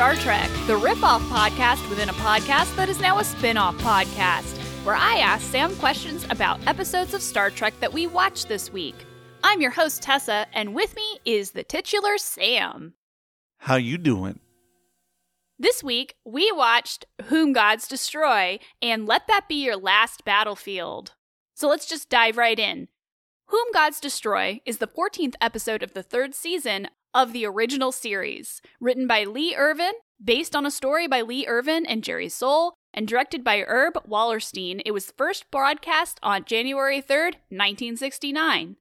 Star Trek, the ripoff podcast within a podcast that is now a spin off podcast, where I ask Sam questions about episodes of Star Trek that we watched this week. I'm your host, Tessa, and with me is the titular Sam. How you doing? This week, we watched Whom Gods Destroy and Let That Be Your Last Battlefield. So let's just dive right in. Whom Gods Destroy is the 14th episode of the third season of the original series, written by Lee Erwin, based on a story by Lee Erwin and Jerry Sohl, and directed by Herb Wallerstein. It was first broadcast on January 3rd, 1969.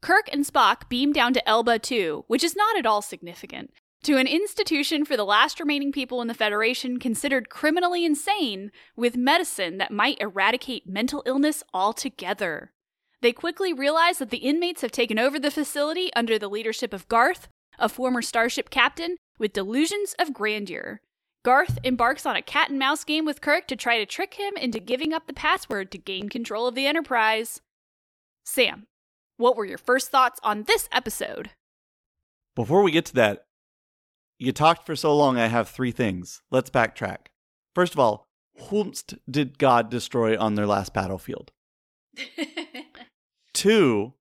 Kirk and Spock beam down to Elba 2, which is not at all significant, to an institution for the last remaining people in the Federation considered criminally insane with medicine that might eradicate mental illness altogether. They quickly realize that the inmates have taken over the facility under the leadership of Garth, a former starship captain with delusions of grandeur. Garth embarks on a cat and mouse game with Kirk to try to trick him into giving up the password to gain control of the Enterprise. Sam, what were your first thoughts on this episode? Before we get to that, you talked for so long, I have three things. Let's backtrack. First of all, whomst did God destroy on their last battlefield? Two,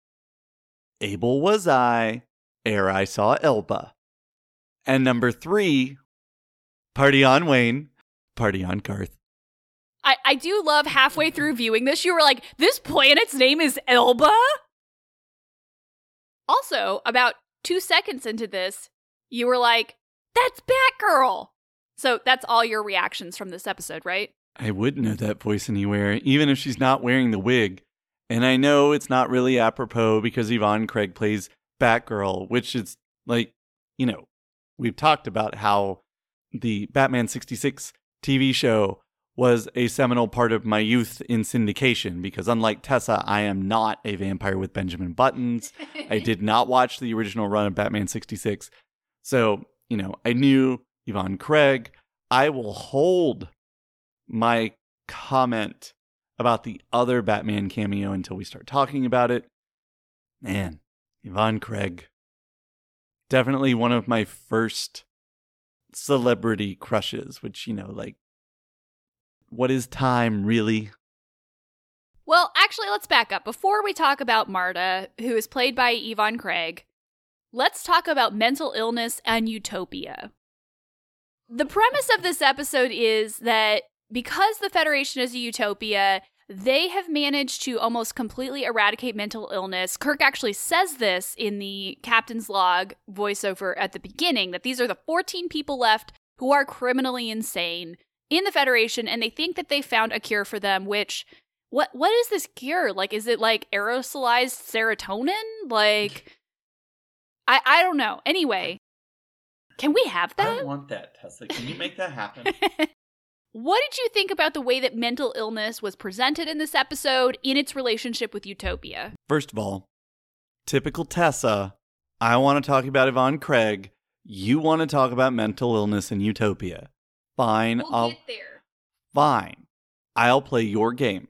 able was I ere I saw Elba. And number three, party on Wayne, party on Garth. I, I do love halfway through viewing this, you were like, this planet's name is Elba? Also, about two seconds into this, you were like, that's Batgirl! So that's all your reactions from this episode, right? I wouldn't know that voice anywhere, even if she's not wearing the wig. And I know it's not really apropos because Yvonne Craig plays Batgirl, which is like, you know, we've talked about how the Batman 66 TV show was a seminal part of my youth in syndication because unlike Tessa, I am not a vampire with Benjamin Buttons. I did not watch the original run of Batman 66. So, you know, I knew Yvonne Craig. I will hold my comment about the other Batman cameo until we start talking about it. Man, Yvonne Craig. Definitely one of my first celebrity crushes, which, you know, like, what is time really? Well, actually, let's back up. Before we talk about Marta, who is played by Yvonne Craig, let's talk about mental illness and utopia. The premise of this episode is that because the Federation is a utopia, they have managed to almost completely eradicate mental illness. Kirk actually says this in the captain's log voiceover at the beginning that these are the 14 people left who are criminally insane in the Federation, and they think that they found a cure for them, which what what is this cure? Like is it like aerosolized serotonin? Like I I don't know. Anyway, can we have that? I want that, Tessa. Can you make that happen? What did you think about the way that mental illness was presented in this episode in its relationship with Utopia? First of all, typical Tessa. I want to talk about Yvonne Craig. You want to talk about mental illness in Utopia. Fine. We'll I'll get there. fine. I'll play your game.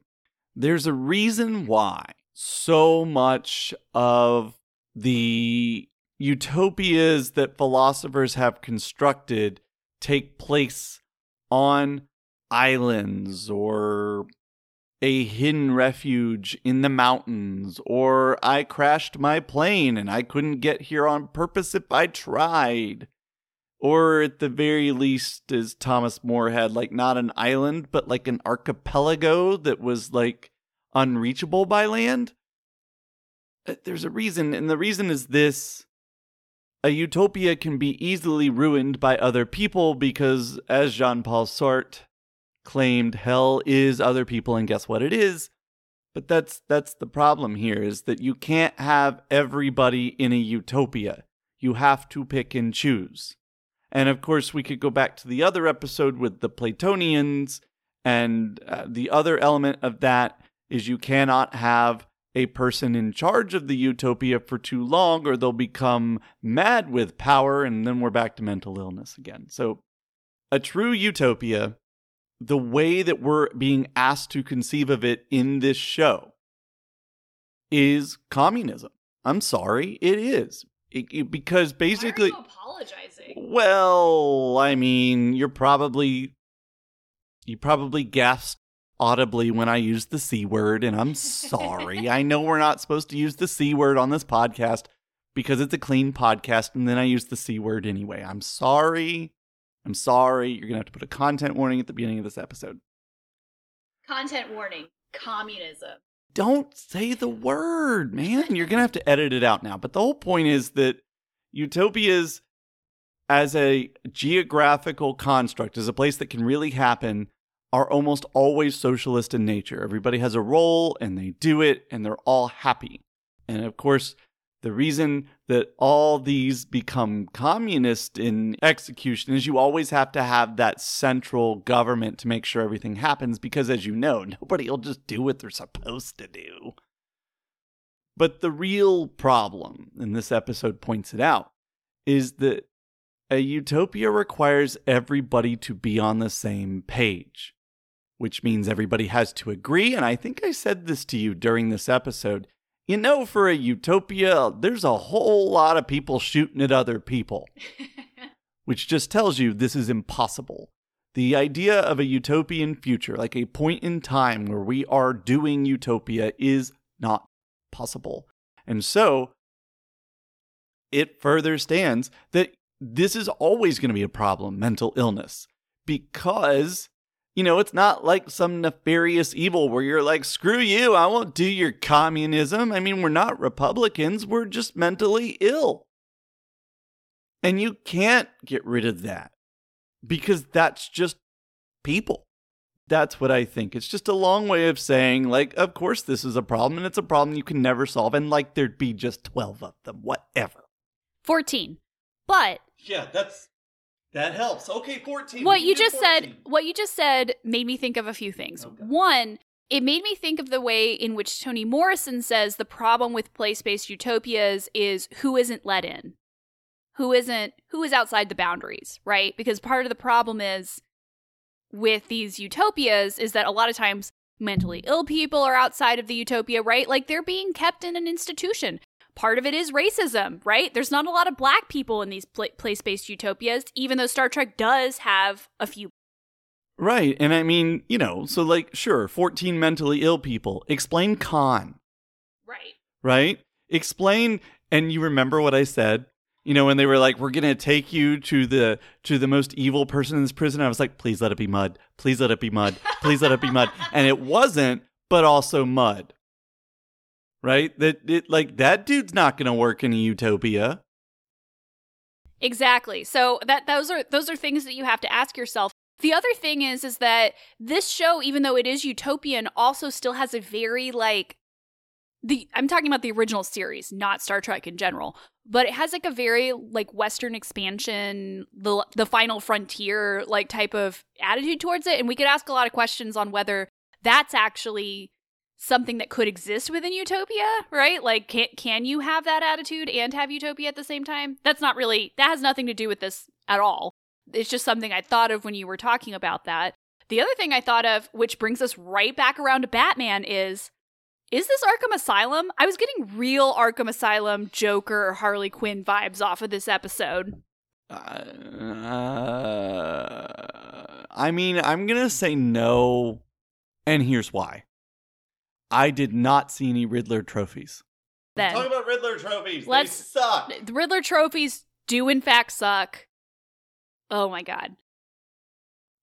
There's a reason why so much of the utopias that philosophers have constructed take place on islands or a hidden refuge in the mountains, or I crashed my plane and I couldn't get here on purpose if I tried. Or at the very least, as Thomas More had, like not an island, but like an archipelago that was like unreachable by land. Uh, There's a reason, and the reason is this a utopia can be easily ruined by other people because, as Jean Paul Sartre claimed, hell is other people, and guess what it is? But that's that's the problem here is that you can't have everybody in a utopia. You have to pick and choose. And of course, we could go back to the other episode with the Platonians, and uh, the other element of that is you cannot have a person in charge of the utopia for too long, or they'll become mad with power, and then we're back to mental illness again. So, a true utopia, the way that we're being asked to conceive of it in this show, is communism. I'm sorry, it is. It- it- because basically, Why are you apologizing? well, I mean, you're probably you probably gasped audibly when I used the c word, and I'm sorry. I know we're not supposed to use the c word on this podcast because it's a clean podcast, and then I used the c word anyway. I'm sorry. I'm sorry. You're gonna have to put a content warning at the beginning of this episode. Content warning: communism. don't say the word, man. You're going to have to edit it out now. But the whole point is that utopias, as a geographical construct, as a place that can really happen, are almost always socialist in nature. Everybody has a role and they do it and they're all happy. And of course, the reason that all these become communist in execution is you always have to have that central government to make sure everything happens because, as you know, nobody will just do what they're supposed to do. But the real problem, and this episode points it out, is that a utopia requires everybody to be on the same page, which means everybody has to agree. And I think I said this to you during this episode. You know, for a utopia, there's a whole lot of people shooting at other people, which just tells you this is impossible. The idea of a utopian future, like a point in time where we are doing utopia, is not possible. And so it further stands that this is always going to be a problem mental illness because you know it's not like some nefarious evil where you're like screw you i won't do your communism. I mean we're not republicans we're just mentally ill. And you can't get rid of that because that's just people. That's what i think. It's just a long way of saying like of course this is a problem and it's a problem you can never solve and like there'd be just 12 of them whatever. 14. But yeah that's that helps okay 14 what you just said what you just said made me think of a few things. Okay. One, it made me think of the way in which Toni Morrison says the problem with place-based utopias is who isn't let in. Who isn't who is outside the boundaries, right? Because part of the problem is with these utopias is that a lot of times mentally ill people are outside of the utopia, right? Like they're being kept in an institution. Part of it is racism, right? There's not a lot of black people in these pla- place-based utopias, even though Star Trek does have a few. right and i mean you know so like sure 14 mentally ill people. Explain Khan. Right. right? Explain and you remember what i said? You know when they were like we're gonna take you to the to the most evil person in this prison i was like please let it be Mudd. Please let it be Mudd. Please let it be Mudd. And it wasn't but also Mudd right that it like that dude's not gonna work in a utopia Exactly. So that those are those are things that you have to ask yourself. The other thing is is that this show even though it is utopian also still has a very like the I'm talking about the original series, not Star Trek in general, but it has like a very like western expansion, the the final frontier like type of attitude towards it and we could ask a lot of questions on whether that's actually something that could exist within utopia right? Like can can you have that attitude and have utopia at the same time? That's not really that has nothing to do with this at all. It's just something i thought of when you were talking about that. The other thing i thought of which brings us right back around to batman is is this arkham asylum? I was getting real arkham asylum joker harley quinn vibes off of this episode. Uh, i mean i'm gonna say no and here's why i did not see any riddler trophies then Talk about Riddler trophies. Let's- they suck. the Riddler trophies do in fact suck. Oh my god.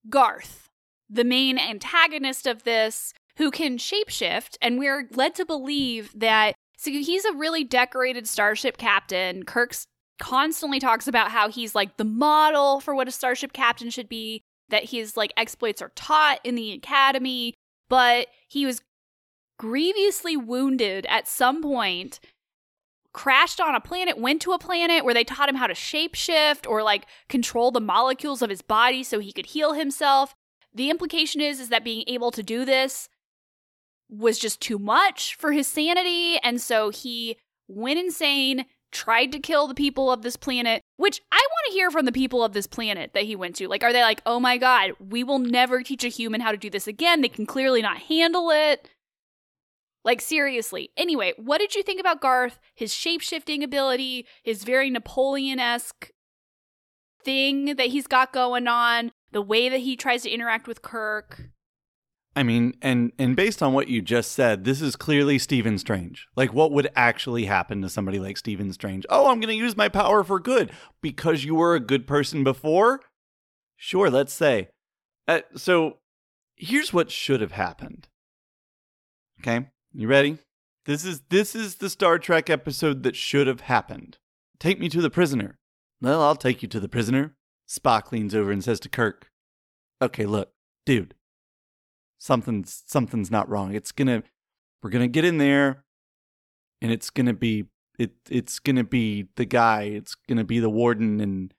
Garth, the main antagonist of this, who can shapeshift, and we're led to believe that so he's a really decorated starship captain. Kirk's constantly talks about how he's like the model for what a starship captain should be, that his like exploits are taught in the academy, but he was grievously wounded at some point crashed on a planet, went to a planet where they taught him how to shapeshift or like control the molecules of his body so he could heal himself. The implication is is that being able to do this was just too much for his sanity and so he went insane, tried to kill the people of this planet, which I want to hear from the people of this planet that he went to. Like are they like, "Oh my god, we will never teach a human how to do this again. They can clearly not handle it." Like, seriously. Anyway, what did you think about Garth, his shape shifting ability, his very Napoleon esque thing that he's got going on, the way that he tries to interact with Kirk? I mean, and and based on what you just said, this is clearly Stephen Strange. Like what would actually happen to somebody like Stephen Strange? Oh, I'm going to use my power for good because you were a good person before? Sure, let's say. Uh, so here's what should have happened. Okay? You ready? This is this is the Star Trek episode that should have happened. Take me to the prisoner. Well, I'll take you to the prisoner. Spock leans over and says to Kirk, "Okay, look, dude something's something's not wrong. It's gonna we're gonna get in there and it's gonna be it it's gonna be the guy, it's gonna be the warden and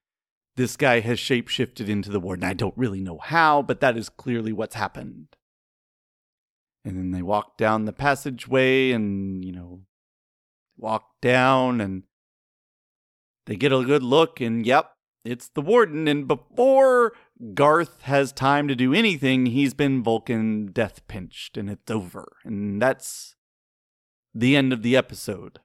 this guy has shapeshifted into the warden. I don't really know how, but that is clearly what's happened. And then they walk down the passageway and, you know, walk down and they get a good look and yep, it's the warden. And before Garth has time to do anything, he's been Vulcan death pinched and it's over. And that's the end of the episode.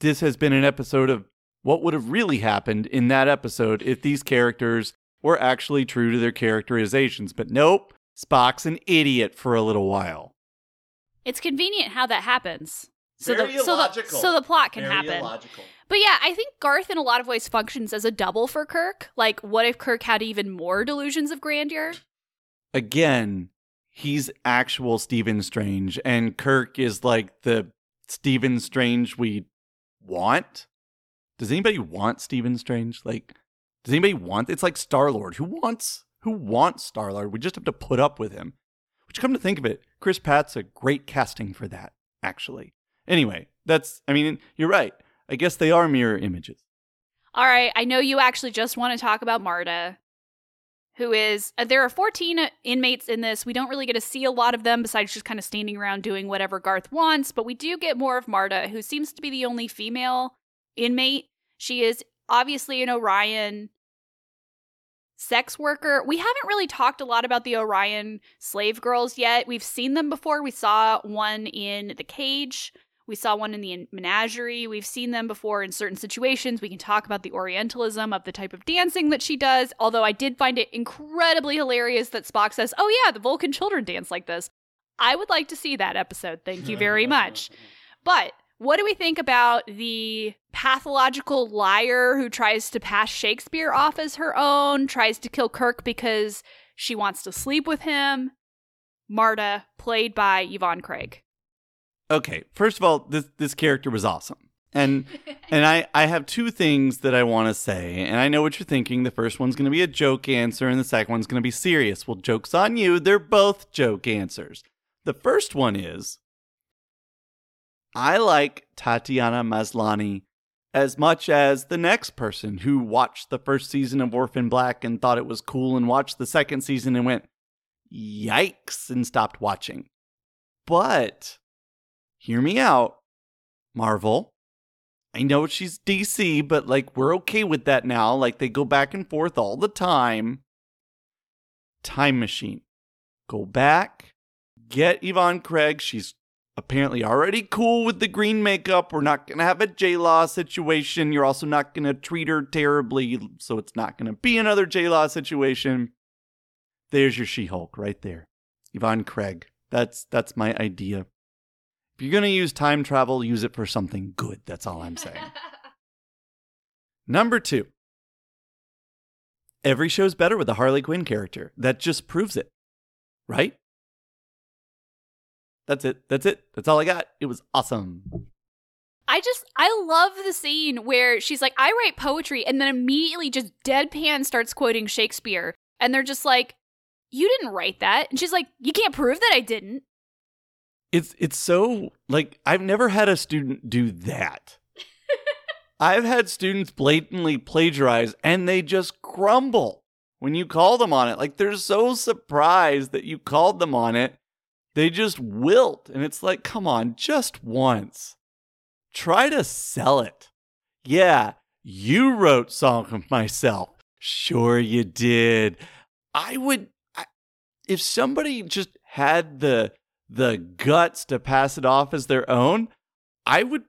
This has been an episode of what would have really happened in that episode if these characters were actually true to their characterizations. But nope, Spock's an idiot for a little while. It's convenient how that happens. So Very the, so the, so the plot can Very happen. illogical. But yeah, I think Garth in a lot of ways functions as a double for Kirk. Like, what if Kirk had even more delusions of grandeur? Again, he's actual Stephen Strange, and Kirk is like the Stephen Strange we want. Does anybody want Stephen Strange? Like, does anybody want? It's like Star Lord. Who wants? Who wants Star Lord? We just have to put up with him. Which, come to think of it, Chris Pratt's a great casting for that. Actually. Anyway, that's. I mean, you're right. I guess they are mirror images. All right, I know you actually just want to talk about Marta, who is. Uh, there are 14 inmates in this. We don't really get to see a lot of them besides just kind of standing around doing whatever Garth wants, but we do get more of Marta, who seems to be the only female inmate. She is obviously an Orion sex worker. We haven't really talked a lot about the Orion slave girls yet. We've seen them before. We saw one in The Cage. We saw one in the menagerie. We've seen them before in certain situations. We can talk about the Orientalism of the type of dancing that she does. Although I did find it incredibly hilarious that Spock says, Oh, yeah, the Vulcan children dance like this. I would like to see that episode. Thank you very much. But what do we think about the pathological liar who tries to pass Shakespeare off as her own, tries to kill Kirk because she wants to sleep with him? Marta, played by Yvonne Craig. Okay, first of all, this this character was awesome. And and I I have two things that I want to say. And I know what you're thinking. The first one's going to be a joke answer and the second one's going to be serious. Well, jokes on you. They're both joke answers. The first one is I like Tatiana Maslany as much as the next person who watched the first season of Orphan Black and thought it was cool and watched the second season and went, yikes, and stopped watching. But hear me out, Marvel. I know she's DC, but like we're okay with that now. Like they go back and forth all the time. Time machine. Go back, get Yvonne Craig. She's apparently already cool with the green makeup. We're not going to have a J Law situation. You're also not going to treat her terribly, so it's not going to be another J Law situation. There's your She Hulk right there. Yvonne Craig. That's that's my idea. If you're going to use time travel, use it for something good. That's all I'm saying. Number two. Every show's better with a Harley Quinn character. That just proves it. Right? That's it. That's it. That's all I got. It was awesome. I just I love the scene where she's like, I write poetry, and then immediately just deadpan starts quoting Shakespeare, and they're just like, You didn't write that. And she's like, You can't prove that I didn't. It's it's so like I've never had a student do that. I've had students blatantly plagiarize and they just crumble when you call them on it. Like they're so surprised that you called them on it. They just wilt. And it's like, come on, just once. Try to sell it. Yeah, you wrote Song of Myself. Sure, you did. I would, I, if somebody just had the the guts to pass it off as their own, I would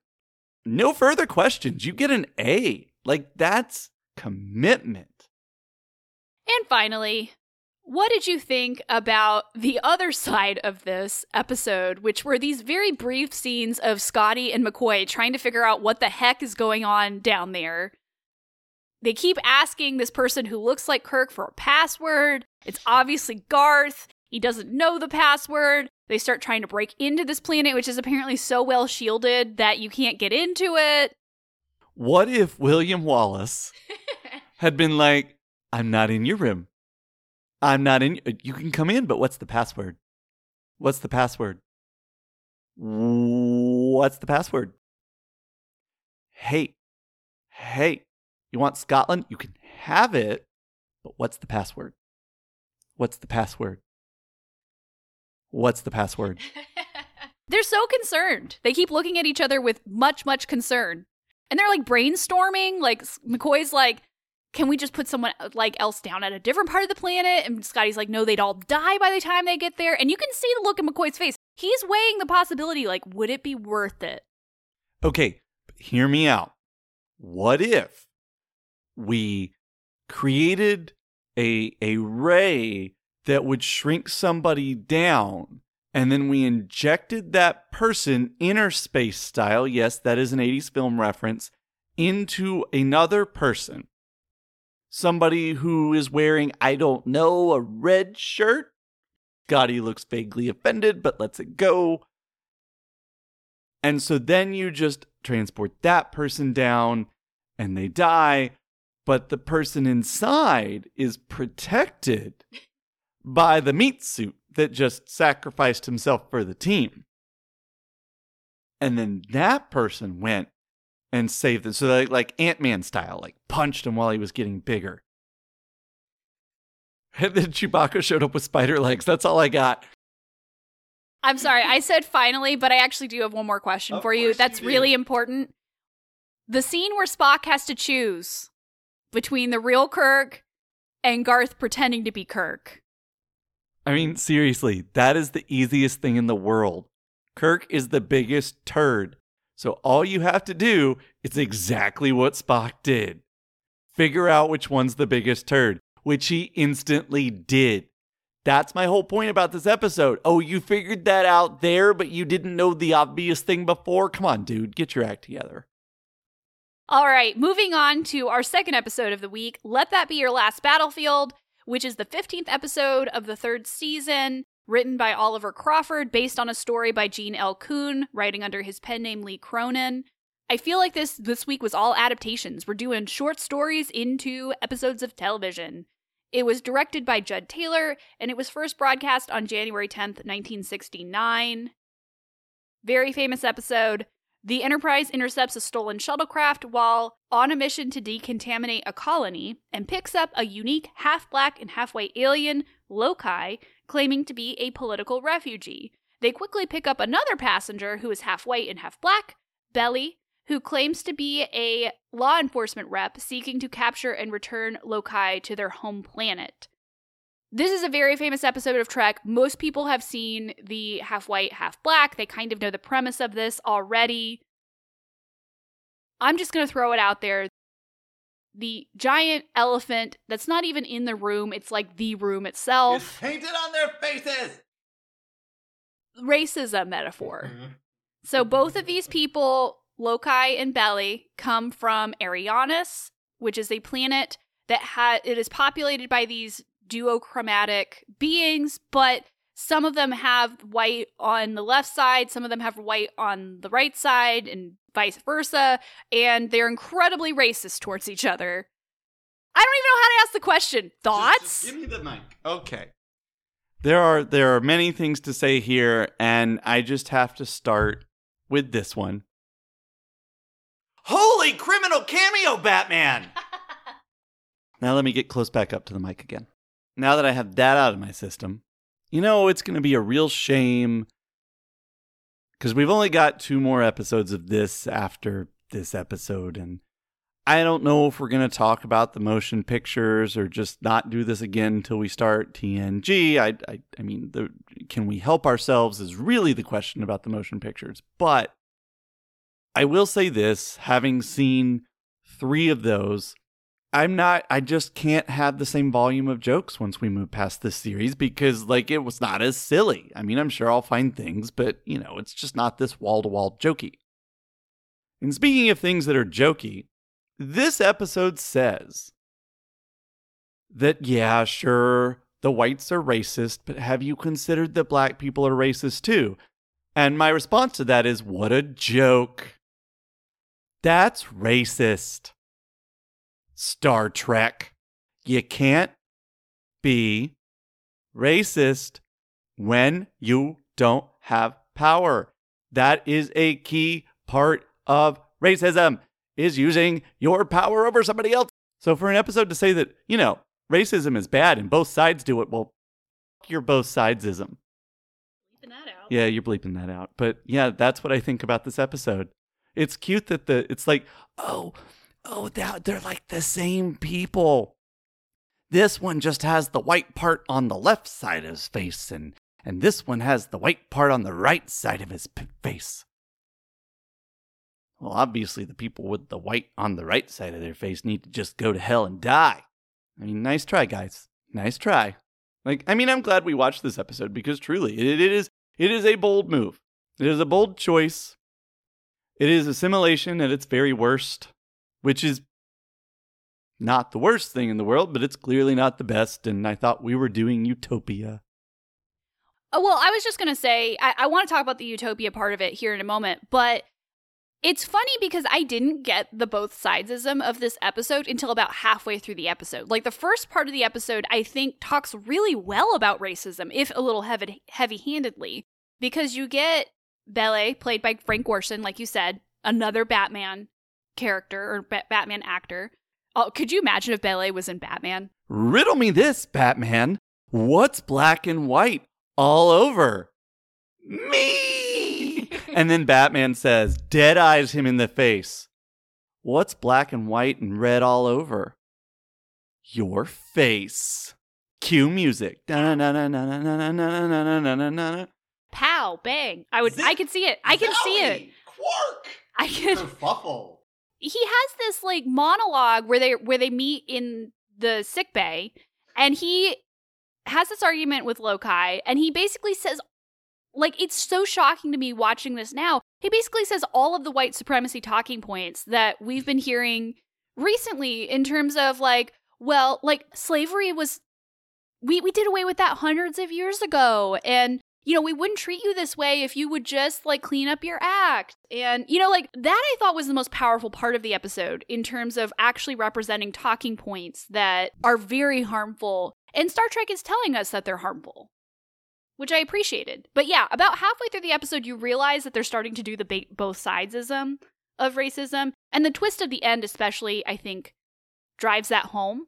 no further questions. You get an A. Like that's commitment. And finally, what did you think about the other side of this episode, which were these very brief scenes of Scotty and McCoy trying to figure out what the heck is going on down there? They keep asking this person who looks like Kirk for a password. It's obviously Garth. He doesn't know the password. They start trying to break into this planet, which is apparently so well shielded that you can't get into it. What if William Wallace had been like, I'm not in your room. I'm not in. Uh, you can come in, but what's the password? What's the password? What's the password? Hey, hey, you want Scotland? You can have it, but what's the password? What's the password? What's the password? they're so concerned. They keep looking at each other with much, much concern. And they're like brainstorming. Like McCoy's like, can we just put someone uh, like else down at a different part of the planet? And Scotty's like, no, they'd all die by the time they get there. And you can see the look in McCoy's face. He's weighing the possibility like, would it be worth it? Okay, hear me out. What if we created a a ray that would shrink somebody down and then we injected that person inner space style yes that is an 80s film reference into another person somebody who is wearing, I don't know, a red shirt. Scotty looks vaguely offended, but lets it go. And so then you just transport that person down and they die, but the person inside is protected by the meat suit that just sacrificed himself for the team. And then that person went and saved them. So they like Ant Man style, like punched him while he was getting bigger. And then Chewbacca showed up with spider legs. That's all I got. I'm sorry, I said finally, but I actually do have one more question Of for you. That's you really important. The scene where Spock has to choose between the real Kirk and Garth pretending to be Kirk. I mean, seriously, that is the easiest thing in the world. Kirk is the biggest turd. So all you have to do is exactly what Spock did figure out which one's the biggest turd, which he instantly did. That's my whole point about this episode. Oh, you figured that out there, but you didn't know the obvious thing before? Come on, dude, get your act together. All right, moving on to our second episode of the week. Let that be your last battlefield, which is the 15th episode of the third season, written by Oliver Crawford, based on a story by Gene L. Coon, writing under his pen name Lee Cronin. I feel like this this week was all adaptations. We're doing short stories into episodes of television. It was directed by Judd Taylor, and it was first broadcast on January 10th, 1969. Very famous episode. The Enterprise intercepts a stolen shuttlecraft while on a mission to decontaminate a colony and picks up a unique half black and half white alien, Lokai, claiming to be a political refugee. They quickly pick up another passenger who is half white and half black, Bele, who claims to be a law enforcement rep seeking to capture and return Lokai to their home planet. This is a very famous episode of Trek. Most people have seen the half white, half black. They kind of know the premise of this already. I'm just going to throw it out there. The giant elephant that's not even in the room, it's like the room itself. painted on their faces. Racism metaphor. Mm-hmm. So both of these people, Lokai and Bele, come from Arianus, which is a planet that ha- it is populated by these duochromatic beings, but some of them have white on the left side, some of them have white on the right side, and vice versa, and they're incredibly racist towards each other. I don't even know how to ask the question. Thoughts? give me the mic. Okay. There are there are many things to say here, and I just have to start with this one. Holy criminal cameo, Batman! now let me get close back up to the mic again. Now that I have that out of my system, you know it's going to be a real shame because we've only got two more episodes of this after this episode, and I don't know if we're going to talk about the motion pictures or just not do this again until we start TNG. I, I, I mean, the, can we help ourselves is really the question about the motion pictures. But I will say this having seen three of those, I'm not, I just can't have the same volume of jokes once we move past this series because, like, it was not as silly. I mean, I'm sure I'll find things, but, you know, it's just not this wall to wall jokey. And speaking of things that are jokey, this episode says that, yeah, sure, the whites are racist, but have you considered that black people are racist too? And my response to that is, what a joke. That's racist. Star Trek. You can't be racist when you don't have power. That is a key part of racism is using your power over somebody else. So for an episode to say that, you know, racism is bad and both sides do it, well, you're both sidesism. Yeah, you're bleeping that out. But yeah, that's what I think about this episode. It's cute that the it's like, oh, oh, they're like the same people. This one just has the white part on the left side of his face, and and this one has the white part on the right side of his p- face. Well, obviously, the people with the white on the right side of their face need to just go to hell and die. I mean, nice try, guys. Nice try. Like, I mean, I'm glad we watched this episode because truly, it, it is it is a bold move. It is a bold choice. It is assimilation at its very worst, which is not the worst thing in the world, but it's clearly not the best. And I thought we were doing utopia. Oh, well, I was just going to say, I, I want to talk about the utopia part of it here in a moment, but it's funny because I didn't get the both sidesism of this episode until about halfway through the episode. Like the first part of the episode, I think talks really well about racism, if a little heavy heavy-handedly, because you get Bele, played by Frank Gorshin, like you said, another Batman character or ba- Batman actor. Oh, could you imagine if Bele was in Batman? Riddle me this, Batman. What's black and white all over? Me! and then Batman says, dead eyes him in the face. What's black and white and red all over? Your face. Cue music. Pow, bang. I would I could see it. I can see it. Quark. I can Kerfuffle. He has this like monologue where they where they meet in the sick bay and he has this argument with Lokai and he basically says like it's so shocking to me watching this now. He basically says all of the white supremacy talking points that we've been hearing recently in terms of like, well, like slavery was we we did away with that hundreds of years ago and you know, we wouldn't treat you this way if you would just like clean up your act. And, you know, like that I thought was the most powerful part of the episode in terms of actually representing talking points that are very harmful. And Star Trek is telling us that they're harmful which I appreciated. But yeah, about halfway through the episode, you realize that they're starting to do the ba- both sidesism of racism. And the twist of the end, especially, I think, drives that home.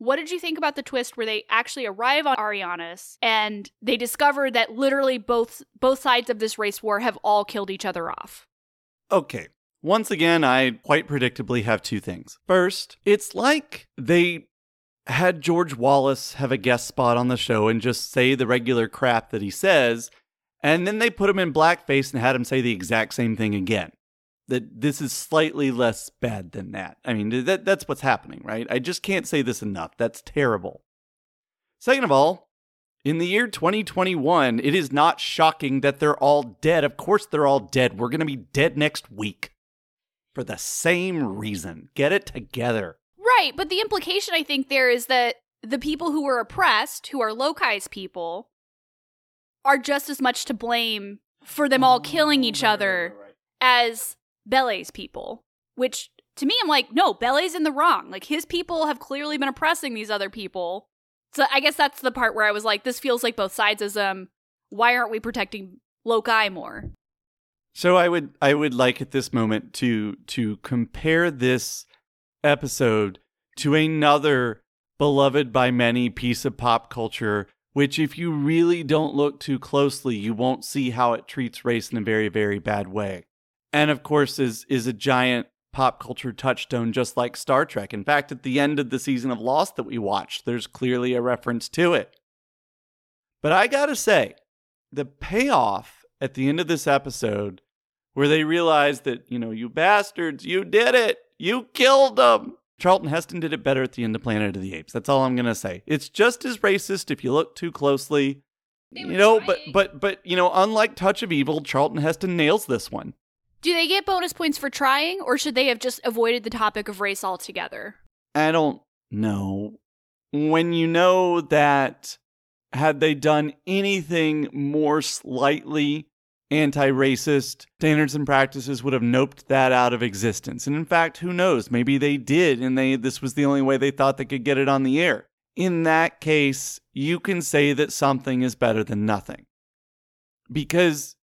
What did you think about the twist where they actually arrive on Arianis and they discover that literally both both sides of this race war have all killed each other off? Okay. Once again, I quite predictably have two things. First, it's like they had George Wallace have a guest spot on the show and just say the regular crap that he says, and then they put him in blackface and had him say the exact same thing again. That this is slightly less bad than that. I mean, that, that's what's happening, right? I just can't say this enough. That's terrible. Second of all, in the year 2021, it is not shocking that they're all dead. Of course, they're all dead. We're going to be dead next week for the same reason. Get it together. Right, but the implication I think there is that the people who were oppressed, who are Lokai's people, are just as much to blame for them all killing each other as Bele's people. Which to me, I'm like, no, Bele's in the wrong. Like his people have clearly been oppressing these other people. So I guess that's the part where I was like, this feels like both sidesism. Why aren't we protecting Lokai more? So I would I would like at this moment to to compare this episode to another beloved by many piece of pop culture, which, if you really don't look too closely, you won't see how it treats race in a very, very bad way. And of course, is, is a giant pop culture touchstone, just like Star Trek. In fact, at the end of the season of Lost that we watched, there's clearly a reference to it. But I gotta say, the payoff at the end of this episode, where they realize that, you know, you bastards, you did it, you killed them. Charlton Heston did it better at the end of Planet of the Apes. That's all I'm gonna say. It's just as racist if you look too closely. You know, but but but you know, unlike Touch of Evil, Charlton Heston nails this one. Do they get bonus points for trying, or should they have just avoided the topic of race altogether? I don't know. When you know that had they done anything more slightly anti racist, standards and practices would have noped that out of existence. And in fact, who knows? Maybe they did, and they this was the only way they thought they could get it on the air. In that case, you can say that something is better than nothing. Because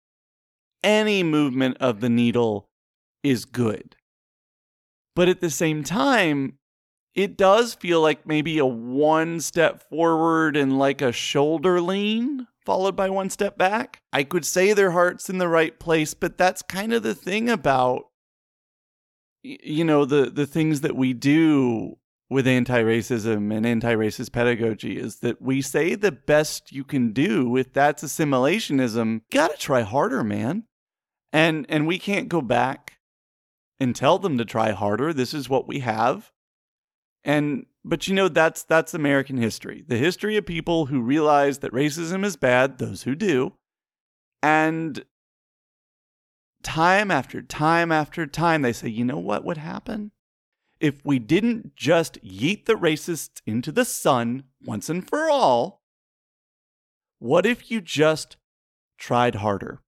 any movement of the needle is good. But at the same time, it does feel like maybe a one step forward and like a shoulder lean followed by one step back. I could say their heart's in the right place, but that's kind of the thing about you know the the things that we do with anti-racism and anti-racist pedagogy is that we say the best you can do if that's assimilationism got to try harder man and and we can't go back and tell them to try harder this is what we have and but you know that's that's American history. The history of people who realize that racism is bad, those who do. And time after time after time they say, "You know what would happen? If we didn't just yeet the racists into the sun once and for all, what if you just tried harder?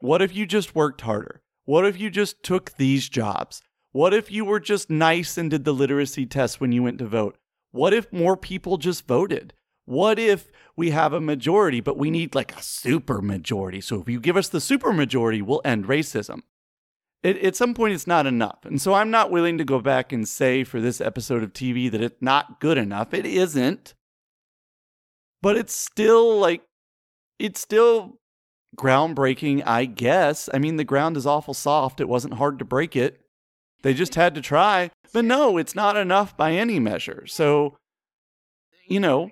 What if you just worked harder? What if you just took these jobs? What if you were just nice and did the literacy test when you went to vote? What if more people just voted? What if we have a majority, but we need like a super majority? So if you give us the super majority, we'll end racism. It, at some point, it's not enough. And so I'm not willing to go back and say for this episode of TV that it's not good enough. It isn't. But it's still like, it's still groundbreaking, I guess. I mean, the ground is awful soft. It wasn't hard to break it. They just had to try. But no, it's not enough by any measure. So, you know,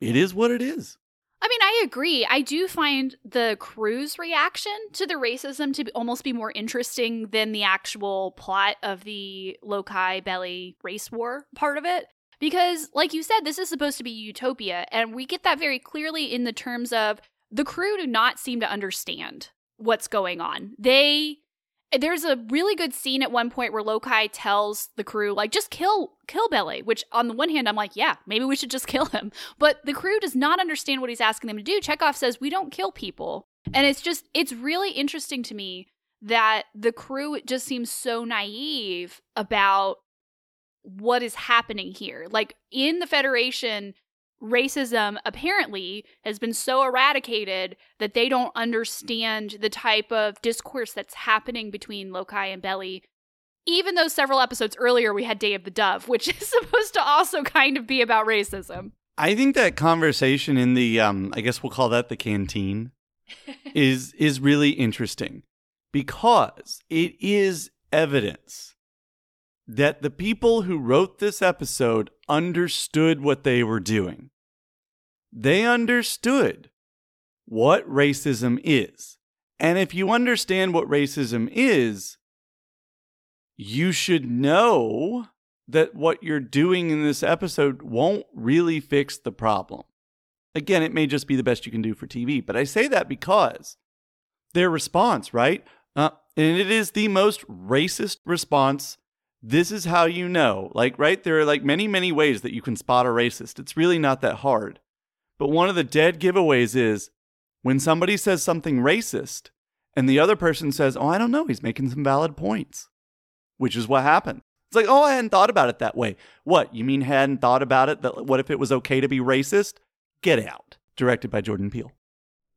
it is what it is. I mean, I agree. I do find the crew's reaction to the racism to almost be more interesting than the actual plot of the Lokai Bele race war part of it. Because, like you said, this is supposed to be utopia, and we get that very clearly in the terms of the crew do not seem to understand what's going on. They there's a really good scene at one point where Lokai tells the crew, like, just kill kill Bele, which on the one hand I'm like, yeah, maybe we should just kill him. But the crew does not understand what he's asking them to do. Chekov says, we don't kill people. And it's just it's really interesting to me that the crew just seems so naive about what is happening here. Like in the Federation, racism apparently has been so eradicated that they don't understand the type of discourse that's happening between Lokai and Bele. Even though several episodes earlier we had Day of the Dove, which is supposed to also kind of be about racism. I think that conversation in the um I guess we'll call that the canteen is is really interesting because it is evidence that the people who wrote this episode understood what they were doing. They understood what racism is. And if you understand what racism is, you should know that what you're doing in this episode won't really fix the problem. Again, it may just be the best you can do for TV, but I say that because their response, right? Uh, and it is the most racist response this is how you know. Like, right? There are like many, many ways that you can spot a racist. It's really not that hard. But one of the dead giveaways is when somebody says something racist and the other person says, Oh, I don't know, he's making some valid points, which is what happened. It's like, Oh, I hadn't thought about it that way. What? You mean hadn't thought about it? That what if it was okay to be racist? Get out. Directed by Jordan Peele.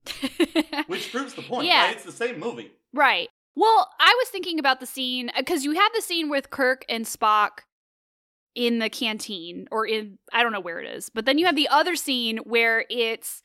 which proves the point. Yeah. Right? It's the same movie. Right. Well, I was thinking about the scene uh, because you have the scene with Kirk and Spock in the canteen or in I don't know where it is. But then you have the other scene where it's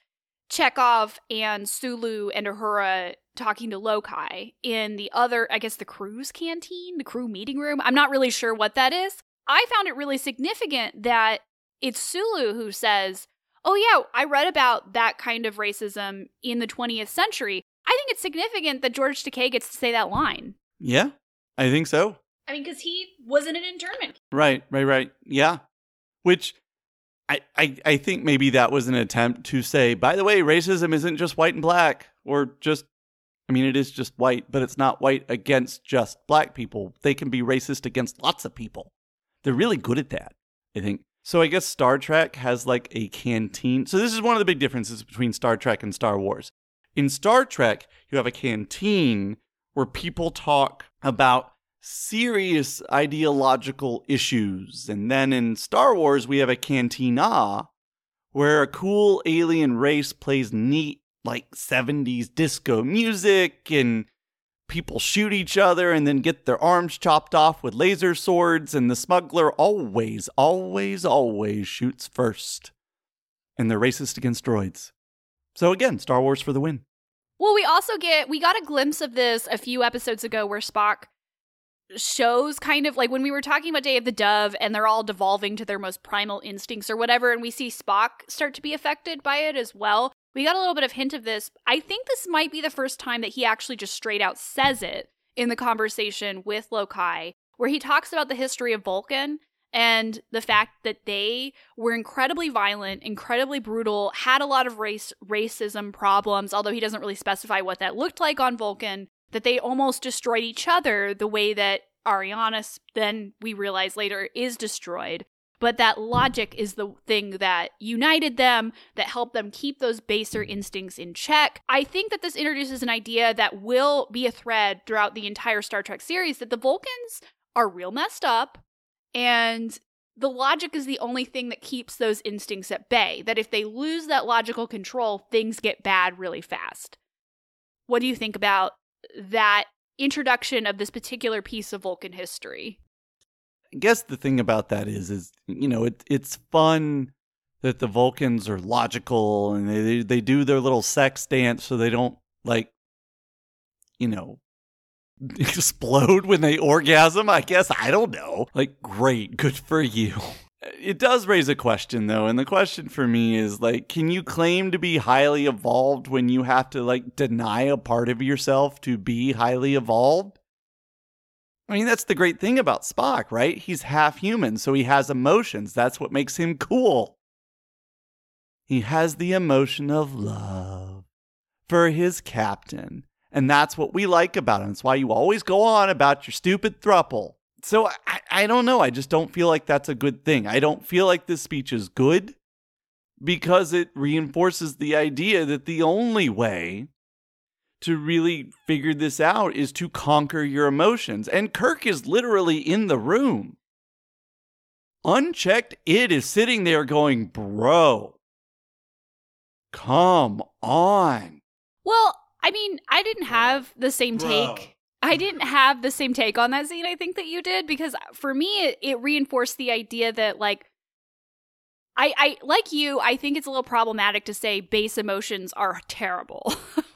Chekov and Sulu and Uhura talking to Lokai in the other, I guess, the crew's canteen, the crew meeting room. I'm not really sure what that is. I found it really significant that it's Sulu who says, Oh, yeah, I read about that kind of racism in the 20th century. I think it's significant that George Takei gets to say that line. Yeah, I think so. I mean, because he was in an internment. Right, right, right. Yeah. Which I, I, I think maybe that was an attempt to say, by the way, racism isn't just white and black, or just, I mean, it is just white, but it's not white against just black people. They can be racist against lots of people. They're really good at that, I think. So I guess Star Trek has like a canteen. So this is one of the big differences between Star Trek and Star Wars. In Star Trek, you have a canteen where people talk about serious ideological issues. And then in Star Wars, we have a cantina where a cool alien race plays neat, like 70s disco music and people shoot each other and then get their arms chopped off with laser swords, and the smuggler always, always, always shoots first. And they're racist against droids. So again, Star Wars for the win. Well, we also get we got a glimpse of this a few episodes ago where Spock shows kind of like when we were talking about Day of the Dove and they're all devolving to their most primal instincts or whatever, and we see Spock start to be affected by it as well. We got a little bit of hint of this. I think this might be the first time that he actually just straight out says it in the conversation with Lokai, where he talks about the history of Vulcan and the fact that they were incredibly violent, incredibly brutal, had a lot of race racism problems, although he doesn't really specify what that looked like on Vulcan, that they almost destroyed each other the way that Ariannus then we realize later is destroyed. But that logic is the thing that united them, that helped them keep those baser instincts in check. I think that this introduces an idea that will be a thread throughout the entire Star Trek series that the Vulcans are real messed up and the logic is the only thing that keeps those instincts at bay. That if they lose that logical control, things get bad really fast. What do you think about that introduction of this particular piece of Vulcan history? I guess the thing about that is, is you know, it, it's fun that the Vulcans are logical and they they do their little sex dance so they don't like, you know, explode when they orgasm. I guess I don't know. Like, great, good for you. It does raise a question though, and the question for me is like, can you claim to be highly evolved when you have to like deny a part of yourself to be highly evolved? I mean, that's the great thing about Spock, right? He's half human, so he has emotions. That's what makes him cool. He has the emotion of love for his captain. And that's what we like about him. It's why you always go on about your stupid thruple. So I, I don't know. I just don't feel like that's a good thing. I don't feel like this speech is good because it reinforces the idea that the only way to really figure this out is to conquer your emotions. And Kirk is literally in the room. Unchecked, it is sitting there going, Bro, come on. Well, I mean, I didn't have the same take. I didn't have the same take on that scene, I think, that you did, because for me, it, it reinforced the idea that, like, I, I, like you, I think it's a little problematic to say base emotions are terrible.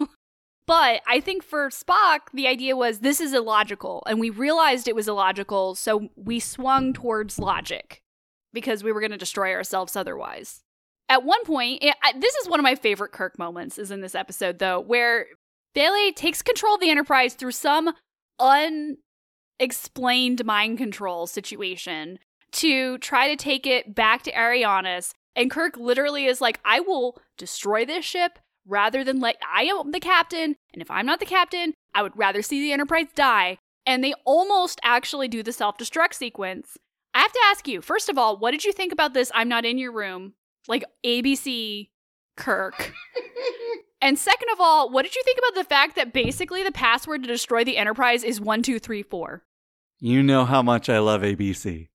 But I think for Spock, the idea was this is illogical, and we realized it was illogical, so we swung towards logic because we were going to destroy ourselves otherwise. At one point, it, I, this is one of my favorite Kirk moments, is in this episode though, where Bele takes control of the Enterprise through some unexplained mind control situation to try to take it back to Ariannus. And Kirk literally is like, I will destroy this ship rather than let I am the captain, and if I'm not the captain, I would rather see the Enterprise die. And they almost actually do the self destruct sequence. I have to ask you, first of all, what did you think about this? I'm not in your room, like ABC Kirk. and second of all, what did you think about the fact that basically the password to destroy the Enterprise is one two three four? You know how much I love ABC.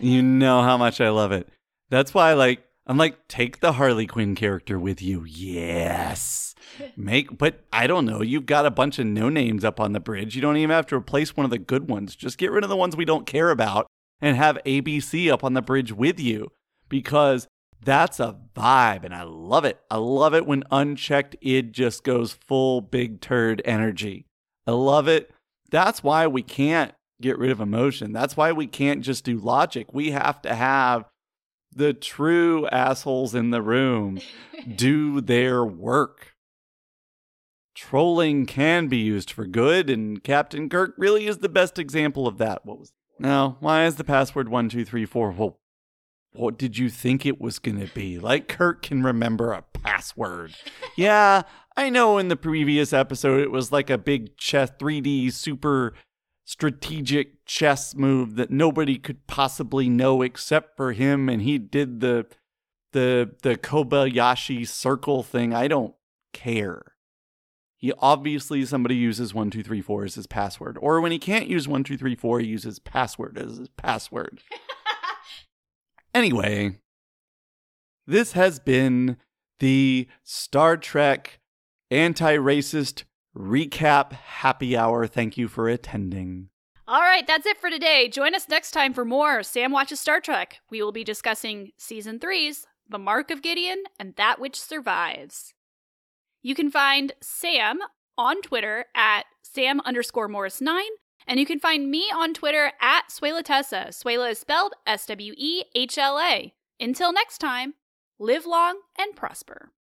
you know how much I love it. That's why, like, I'm like, take the Harley Quinn character with you. Yes. Make, but I don't know. You've got a bunch of no names up on the bridge. You don't even have to replace one of the good ones. Just get rid of the ones we don't care about and have ABC up on the bridge with you because That's a vibe, and I love it. I love it when unchecked id just goes full big turd energy. I love it. That's why we can't get rid of emotion. That's why we can't just do logic. We have to have the true assholes in the room do their work. Trolling can be used for good, and Captain Kirk really is the best example of that. What was now? Why is the password one two three four? Well, what did you think it was going to be? Like Kirk can remember a password. yeah, I know. In the previous episode, it was like a big chess, three D super strategic chess move that nobody could possibly know except for him, and he did the the the Kobayashi circle thing. I don't care. He obviously somebody uses one two three four as his password, or when he can't use one two three four, he uses password as his password. anyway, this has been the Star Trek anti-racist recap happy hour. Thank you for attending. All right, that's it for today. Join us next time for more Sam Watches Star Trek. We will be discussing Season 3's The Mark of Gideon and That Which Survives. You can find Sam on Twitter at Sam underscore Morris 9, and you can find me on Twitter at Swehlatessa. Swehla is spelled S W E H L A. Until next time, live long and prosper.